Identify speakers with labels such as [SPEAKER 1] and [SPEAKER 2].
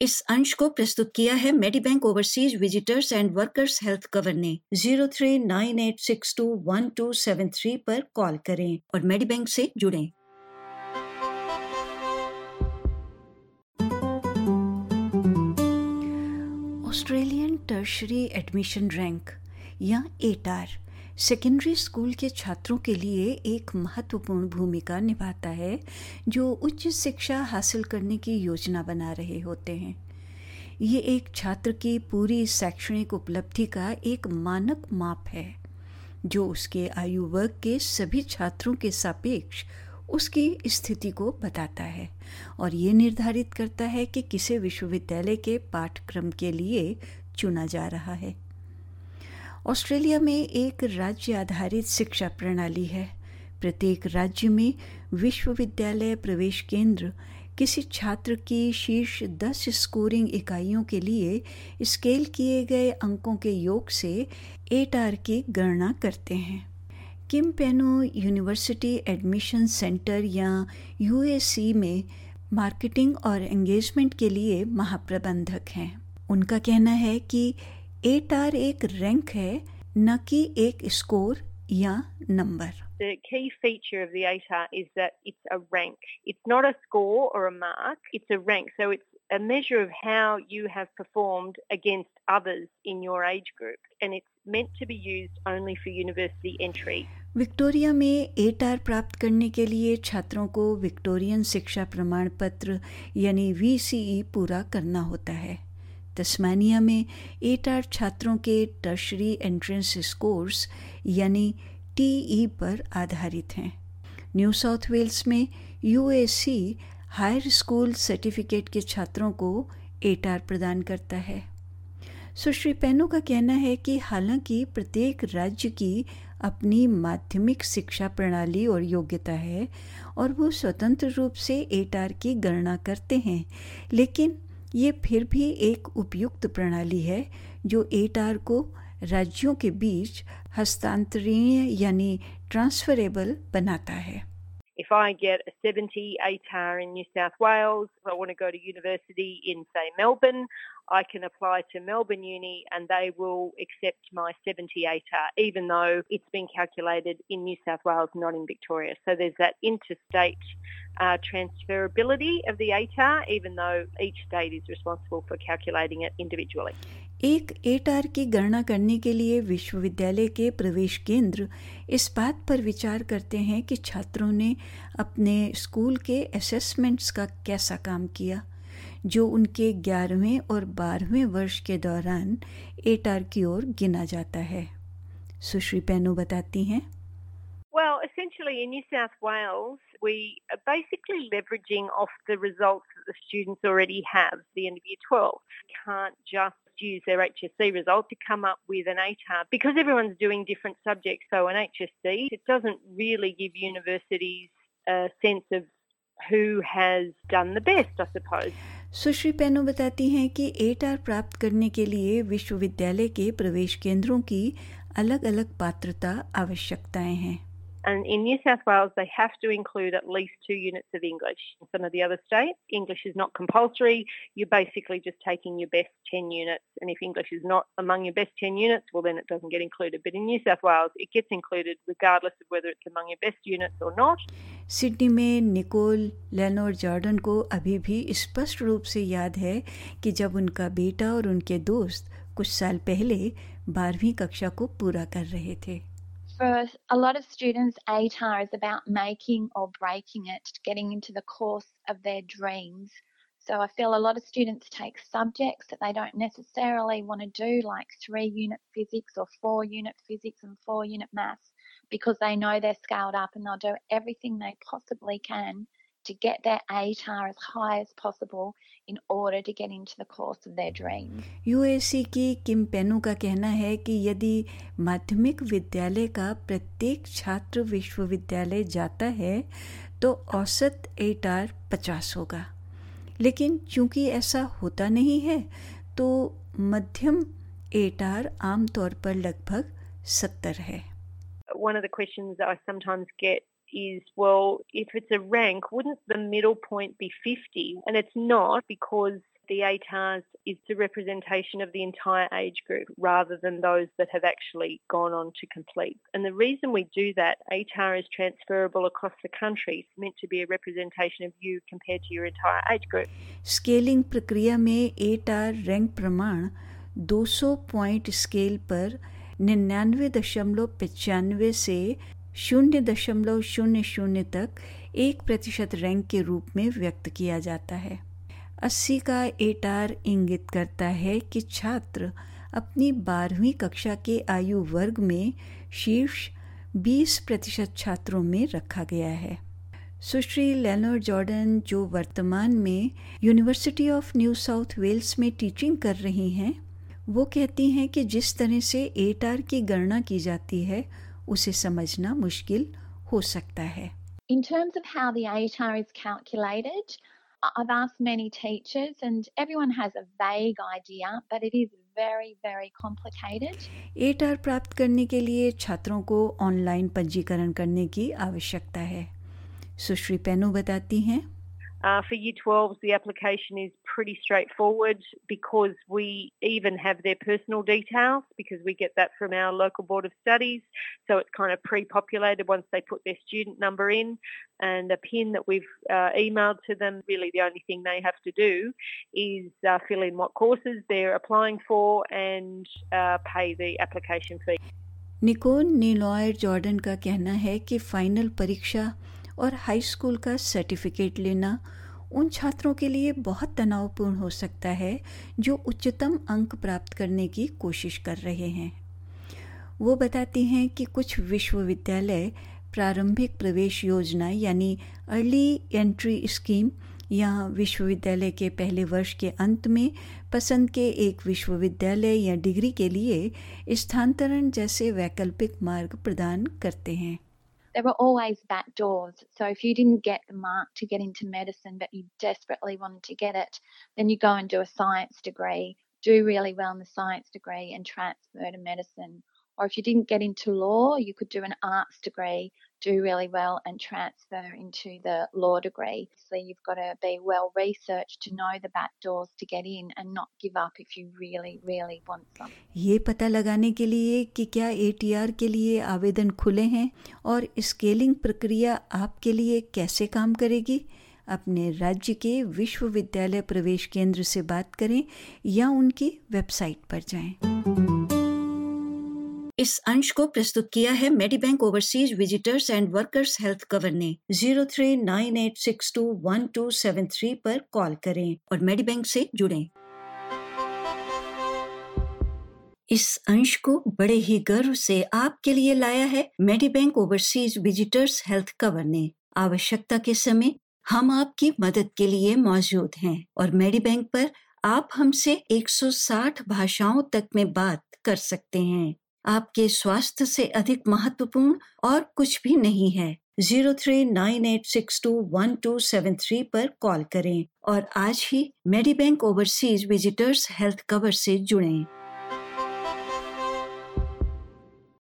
[SPEAKER 1] इस अंश को प्रस्तुत किया है Medibank overseas visitors and workers health cover ने zero three nine eight six two one two seven three पर कॉल करें और मेडी बैंक से जुड़ें। ऑस्ट्रेलियन टर्शरी एडमिशन रैंक या एटार सेकेंडरी स्कूल के छात्रों के लिए एक महत्वपूर्ण भूमिका निभाता है, जो उच्च शिक्षा हासिल करने की योजना बना रहे होते हैं। ये एक छात्र की पूरी शैक्षणिक उपलब्धि का एक मानक माप है, जो उसके आयु वर्ग के सभी छात्रों के सापेक्ष उसकी स्थिति को बताता है और ये निर्धारित करता है कि किसे विश्वविद्यालय के पाठ्यक्रम के लिए चुना जा रहा है। ऑस्ट्रेलिया में एक राज्य आधारित शिक्षा प्रणाली है। प्रत्येक राज्य में विश्वविद्यालय प्रवेश केंद्र, किसी छात्र की शीर्ष दस स्कोरिंग इकाइयों के लिए स्केल किए गए अंकों के योग से एट आर की गणना करते हैं। Kim Paino university admission centre या यूएसी में मार्केटिंग और एंगेजमेंट के लिए महाप्रबंधक हैं। उनका कहना है कि एटार एक रैंक है न कि एक स्कोर या number
[SPEAKER 2] The key feature of the ATAR is that it's a rank. It's not a score or a mark, it's a rank. So it's a measure of how you have performed against others in your age group. And it's meant to be used only for university entry.
[SPEAKER 1] Victoria में ATAR प्राप्त करने के लिए छात्रों को Victorian शिक्षा प्रमाण पत्र यानी वीसीई पूरा करना होता है तस्मानिया में एटार छात्रों के टर्शरी एंट्रेंस स्कोर्स, यानी टीई पर आधारित हैं। न्यू साउथ वेल्स में यूएसी हायर स्कूल सर्टिफिकेट के छात्रों को एटार प्रदान करता है। सुश्री पेनो का कहना है कि हालाँकि प्रत्येक राज्य की अपनी माध्यमिक शिक्षा प्रणाली और योग्यता है और वो स्वतंत्र रूप से एटार की गणना करते हैं, लेकिन ये फिर भी एक उपयुक्त प्रणाली है जो एटार को राज्यों के बीच हस्तांतरणीय यानी ट्रांसफरेबल बनाता है।
[SPEAKER 2] If I get a 70 ATAR in New South Wales, if I want to go to university in, say, Melbourne, I can apply to Melbourne Uni and they will accept my 70 ATAR, even though it's been calculated in New South Wales, not in Victoria. So there's that interstate uh, transferability of the ATAR, even though each state is responsible for calculating it individually.
[SPEAKER 1] एक एटार की गणना करने के लिए विश्वविद्यालय के प्रवेश केंद्र इस बात पर विचार करते हैं कि छात्रों ने अपने स्कूल के असेसमेंट्स का कैसा काम किया जो उनके ग्यारहवें और बारहवें वर्ष के दौरान एटार की ओर गिना जाता है सुश्री पेनो बताती हैं
[SPEAKER 2] Well, essentially in New South Wales, we are basically leveraging off the results that the students already have at the end of year 12. Can't just use their HSC result to come up with an ATAR because everyone's doing different subjects. So an HSC, it doesn't really give universities a sense of who has done the best, I suppose.
[SPEAKER 1] सुश्री पेनो बताती हैं कि एटार प्राप्त करने के लिए विश्वविद्यालय के प्रवेश केंद्रों की अलग अलग पात्रता आवश्यकताएं हैं
[SPEAKER 2] And in New South Wales, they have to include at least two units of English. In some of the other states, English is not compulsory. You're basically just taking your best 10 units. And if English is not among your best 10 units, well, then it doesn't get included. But in New South Wales, it gets included regardless of whether it's among your best units or not.
[SPEAKER 1] Sydney में Nicol लेनोर Jordan को अभी भी स्पष्ट रूप से याद है कि जब उनका बेटा और उनके दोस्त कुछ साल पहले बारहवीं कक्षा को पूरा कर रहे थे
[SPEAKER 3] for a lot of students, ATAR is about making or breaking it, getting into the course of their dreams. So I feel a lot of students take subjects that they don't necessarily want to do, like three unit physics or four unit physics and four unit maths, because they know they're scaled up and they'll do everything they possibly can to get their ATAR as high as possible in order to get into the course of their dreams.
[SPEAKER 1] UAC की किम पेनू का कहना है कि यदि माध्यमिक विद्यालय का प्रत्येक छात्र विश्वविद्यालय जाता है तो औसत एटार 50 होगा लेकिन चूँकि ऐसा होता नहीं है तो मध्यम एटार आमतौर पर लगभग 70 है
[SPEAKER 2] One of the questions that I sometimes get is well, if it's a rank, wouldn't the middle point be 50? And it's not because The ATARS is the representation of the entire age group rather than those that have actually gone on to complete. And the reason we do that, ATAR is transferable across the country. It's meant to be a representation of you compared to your entire age group.
[SPEAKER 1] Scaling प्रक्रिया में एटार rank प्रमाण 200 point scale पर निन्यानवे दशमलव पचानवे से शून्य दशमलव शून्य शून्य तक एक प्रतिशत रैंक के रूप में व्यक्त किया जाता है। अस्सी का एटार इंगित करता है कि छात्र अपनी बारहवीं कक्षा के आयु वर्ग में शीर्ष 20 प्रतिशत छात्रों में रखा गया है। सुश्री लेनर जॉर्डन, जो वर्तमान में University of New South Wales में टीचिंग कर रही हैं, वो कहती हैं कि जिस तरह से एटार की गणना की जाती है उसे समझना मुश्किल हो सकता है
[SPEAKER 3] In terms of how the ATAR is calculated, I've asked many teachers and everyone has a vague idea, but it is very, very complicated.
[SPEAKER 1] एटार प्राप्त करने के लिए छात्रों को ऑनलाइन पंजीकरण करने की आवश्यकता है सुश्री पेनो बताती हैं
[SPEAKER 2] Uh, for Year 12s, the application is pretty straightforward because we even have their personal details because we get that from our local Board of Studies. So it's kind of pre-populated once they put their student number in and a PIN that we've uh, emailed to them. Really the only thing they have to do is uh, fill in what courses they're applying for and uh, pay the application fee.
[SPEAKER 1] Nicole Lenore Jordan का कहना है कि final परीक्षा और high school का certificate लेना उन छात्रों के लिए बहुत तनावपूर्ण हो सकता है, जो उच्चतम अंक प्राप्त करने की कोशिश कर रहे हैं। वो बताती हैं कि कुछ विश्वविद्यालय प्रारंभिक प्रवेश योजना यानी अर्ली एंट्री स्कीम या विश्वविद्यालय के पहले वर्ष के अंत में पसंद के एक विश्वविद्यालय या डिग्री के लिए स्थानांतरण जैसे वैकल्पिक मार्ग प्रदान करते हैं।
[SPEAKER 3] There were always back doors. So if you didn't get the mark to get into medicine, but you desperately wanted to get it, then you go and do a science degree, do really well in the science degree, and transfer to medicine. Or if you didn't get into law, you could do an arts degree, do really well, and transfer into the law degree. So you've got to be well researched to know the back doors to get in and not give up if you really, really want some.
[SPEAKER 1] ये पता लगाने के लिए कि क्या ATR के लिए आवेदन खुले हैं और स्केलिंग प्रक्रिया आपके लिए कैसे काम करेगी अपने राज्य के विश्वविद्यालय प्रवेश केंद्र से बात करें या उनकी वेबसाइट पर जाएँ। इस अंश को प्रस्तुत किया है Medibank overseas visitors and workers health cover ने। Zero three nine eight six two one two seven three पर कॉल करें और मेडी बैंक से जुड़ें। इस अंश को बड़े ही गर्व से आपके लिए लाया है Medibank overseas visitors health cover ने। आवश्यकता के समय हम आपकी मदद के लिए मौजूद हैं और मेडी बैंक पर आप हमसे 160 भाषाओं तक में बात कर सकते हैं। आपके स्वास्थ्य से अधिक महत्वपूर्ण और कुछ भी नहीं है zero three nine eight six two one two seven three पर कॉल करें और आज ही Medibank overseas visitors health cover से जुड़ें।